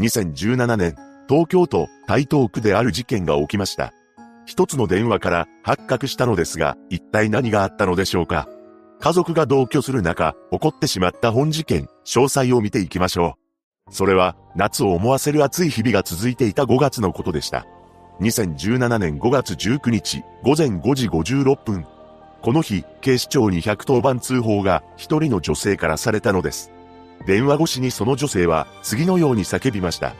2017年、東京都台東区である事件が起きました。一つの電話から発覚したのですが、一体何があったのでしょうか家族が同居する中、起こってしまった本事件、詳細を見ていきましょう。それは、夏を思わせる暑い日々が続いていた5月のことでした。2017年5月19日、午前5時56分。この日、警視庁に110番通報が一人の女性からされたのです。電話越しにその女性は次のように叫びました。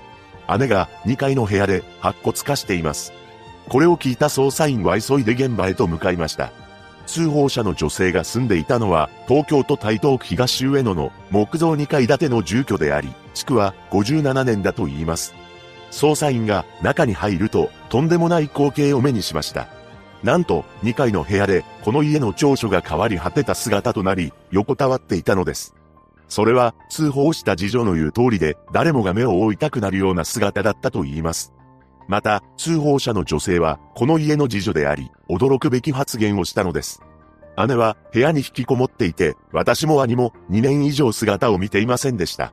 姉が2階の部屋で白骨化しています。これを聞いた捜査員は急いで現場へと向かいました。通報者の女性が住んでいたのは、東京都台東区東上野の木造2階建ての住居であり、地区は57年だと言います。捜査員が中に入ると、とんでもない光景を目にしました。なんと、2階の部屋で、この家の長所が変わり果てた姿となり、横たわっていたのです。それは、通報した次女の言う通りで、誰もが目を覆いたくなるような姿だったと言います。また、通報者の女性は、この家の次女であり、驚くべき発言をしたのです。姉は、部屋に引きこもっていて、私も兄も2年以上姿を見ていませんでした。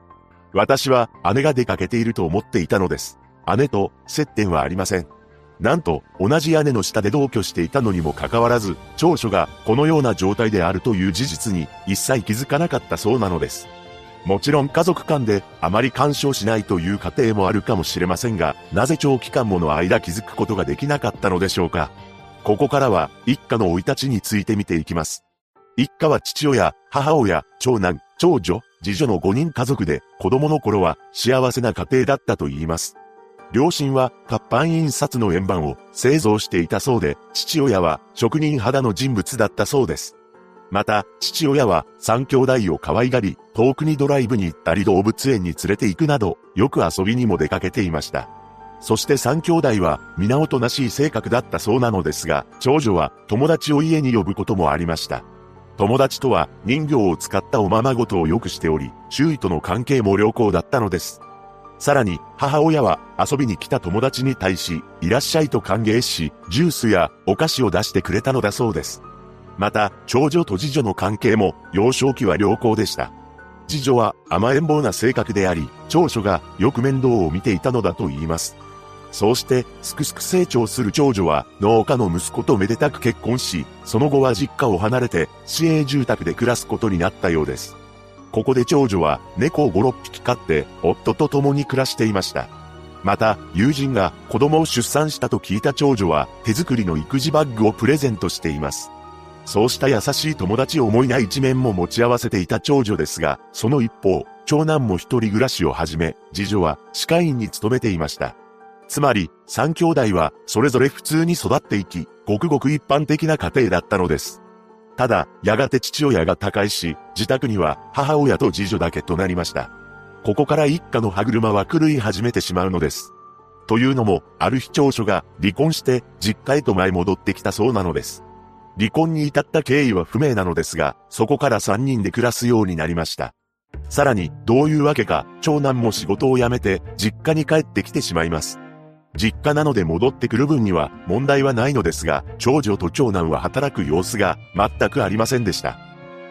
私は、姉が出かけていると思っていたのです。姉と、接点はありません。なんと、同じ屋根の下で同居していたのにもかかわらず、長所がこのような状態であるという事実に一切気づかなかったそうなのです。もちろん家族間であまり干渉しないという家庭もあるかもしれませんが、なぜ長期間もの間気づくことができなかったのでしょうか。ここからは一家の生い立ちについて見ていきます。一家は父親、母親、長男、長女、次女の5人家族で子供の頃は幸せな家庭だったと言います。両親は活版印刷の円盤を製造していたそうで、父親は職人肌の人物だったそうです。また、父親は三兄弟を可愛がり、遠くにドライブに行ったり動物園に連れて行くなど、よく遊びにも出かけていました。そして三兄弟は皆おとなしい性格だったそうなのですが、長女は友達を家に呼ぶこともありました。友達とは人形を使ったおままごとをよくしており、周囲との関係も良好だったのです。さらに、母親は遊びに来た友達に対し、いらっしゃいと歓迎し、ジュースやお菓子を出してくれたのだそうです。また、長女と次女の関係も幼少期は良好でした。次女は甘えん坊な性格であり、長女がよく面倒を見ていたのだと言います。そうして、すくすく成長する長女は農家の息子とめでたく結婚し、その後は実家を離れて市営住宅で暮らすことになったようです。ここで長女は猫を5、6匹飼って夫と共に暮らしていました。また、友人が子供を出産したと聞いた長女は手作りの育児バッグをプレゼントしています。そうした優しい友達を思いない一面も持ち合わせていた長女ですが、その一方、長男も一人暮らしを始め、次女は歯科医に勤めていました。つまり、三兄弟はそれぞれ普通に育っていき、ごくごく一般的な家庭だったのです。ただ、やがて父親が他界し、自宅には母親と次女だけとなりました。ここから一家の歯車は狂い始めてしまうのです。というのも、ある日長所が離婚して実家へと舞い戻ってきたそうなのです。離婚に至った経緯は不明なのですが、そこから3人で暮らすようになりました。さらに、どういうわけか、長男も仕事を辞めて、実家に帰ってきてしまいます。実家なので戻ってくる分には問題はないのですが、長女と長男は働く様子が全くありませんでした。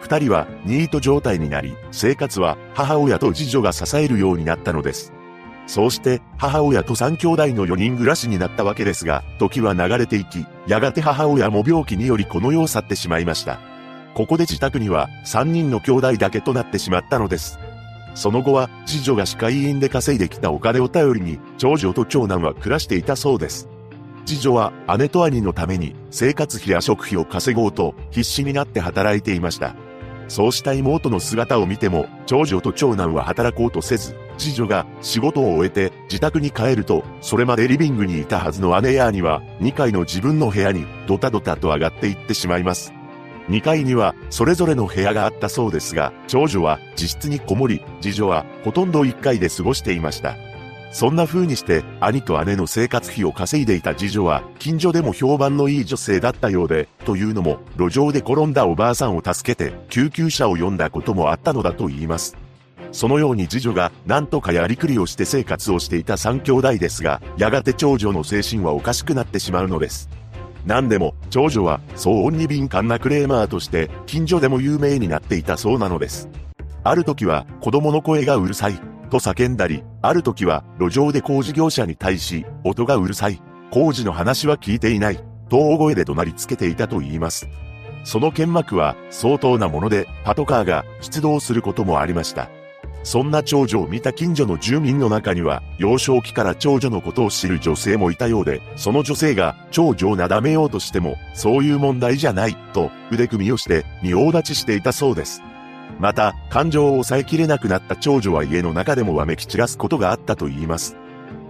二人はニート状態になり、生活は母親と次女が支えるようになったのです。そうして母親と三兄弟の4人暮らしになったわけですが、時は流れていき、やがて母親も病気によりこの世を去ってしまいました。ここで自宅には3人の兄弟だけとなってしまったのです。その後は、次女が歯科医院で稼いできたお金を頼りに、長女と長男は暮らしていたそうです。次女は姉と兄のために生活費や食費を稼ごうと必死になって働いていました。そうした妹の姿を見ても、長女と長男は働こうとせず、次女が仕事を終えて自宅に帰ると、それまでリビングにいたはずの姉や兄は、2階の自分の部屋にドタドタと上がっていってしまいます。2階にはそれぞれの部屋があったそうですが、長女は自室にこもり、次女はほとんど1階で過ごしていました。そんな風にして兄と姉の生活費を稼いでいた次女は近所でも評判のいい女性だったようで、というのも路上で転んだおばあさんを助けて救急車を呼んだこともあったのだと言います。そのように次女が何とかやりくりをして生活をしていた3兄弟ですが、やがて長女の精神はおかしくなってしまうのです。何でも、長女は騒音に敏感なクレーマーとして近所でも有名になっていたそうなのです。ある時は子供の声がうるさいと叫んだり、ある時は路上で工事業者に対し、音がうるさい、工事の話は聞いていない、と大声で怒鳴りつけていたと言います。その剣幕は相当なもので、パトカーが出動することもありました。そんな長女を見た近所の住民の中には、幼少期から長女のことを知る女性もいたようで、その女性が長女をなだめようとしても、そういう問題じゃない、と腕組みをして仁王立ちしていたそうです。また、感情を抑えきれなくなった長女は家の中でもわめき散らすことがあったと言います。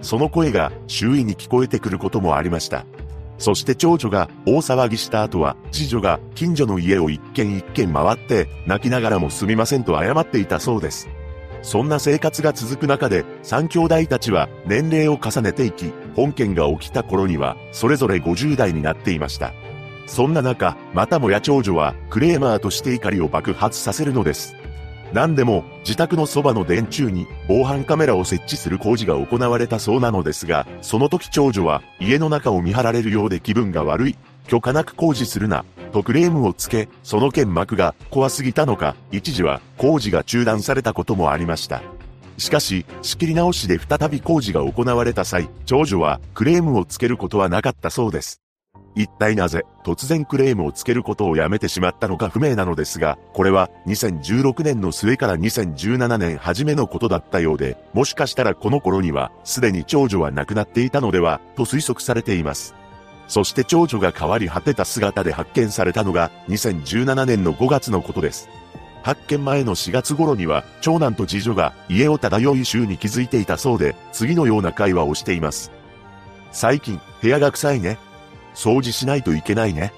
その声が周囲に聞こえてくることもありました。そして長女が大騒ぎした後は、次女が近所の家を一軒一軒回って、泣きながらもすみませんと謝っていたそうです。そんな生活が続く中で、三兄弟たちは年齢を重ねていき、本件が起きた頃には、それぞれ50代になっていました。そんな中、またもや長女は、クレーマーとして怒りを爆発させるのです。何でも、自宅のそばの電柱に防犯カメラを設置する工事が行われたそうなのですが、その時長女は家の中を見張られるようで気分が悪い。許可なく工事するな、とクレームをつけ、その剣幕が怖すぎたのか、一時は工事が中断されたこともありました。しかし、仕切り直しで再び工事が行われた際、長女はクレームをつけることはなかったそうです。一体なぜ突然クレームをつけることをやめてしまったのか不明なのですが、これは2016年の末から2017年初めのことだったようで、もしかしたらこの頃にはすでに長女は亡くなっていたのでは、と推測されています。そして長女が変わり果てた姿で発見されたのが2017年の5月のことです。発見前の4月頃には長男と次女が家を漂い週に気づいていたそうで次のような会話をしています。最近部屋が臭いね。掃除しないといけないね。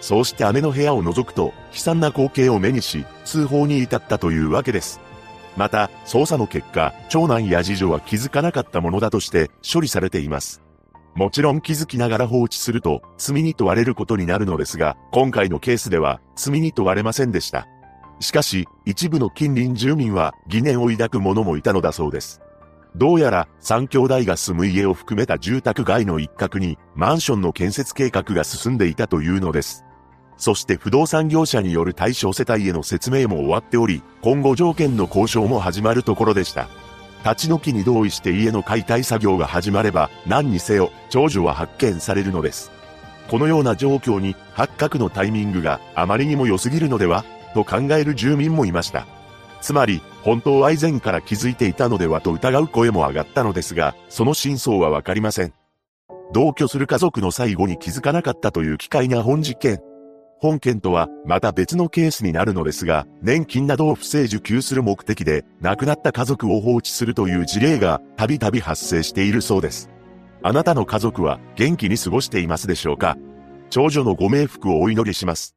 そうして姉の部屋を覗くと悲惨な光景を目にし通報に至ったというわけです。また、捜査の結果、長男や次女は気づかなかったものだとして処理されています。もちろん気づきながら放置すると罪に問われることになるのですが、今回のケースでは罪に問われませんでした。しかし、一部の近隣住民は疑念を抱く者もいたのだそうです。どうやら三兄弟が住む家を含めた住宅街の一角にマンションの建設計画が進んでいたというのです。そして不動産業者による対象世帯への説明も終わっており、今後条件の交渉も始まるところでした。立ち退きに同意して家の解体作業が始まれば何にせよ長女は発見されるのです。このような状況に発覚のタイミングがあまりにも良すぎるのではと考える住民もいました。つまり、本当は以前から気づいていたのではと疑う声も上がったのですが、その真相はわかりません。同居する家族の最後に気づかなかったという奇怪な本実験。本件とはまた別のケースになるのですが、年金などを不正受給する目的で亡くなった家族を放置するという事例がたびたび発生しているそうです。あなたの家族は元気に過ごしていますでしょうか？長女のご冥福をお祈りします。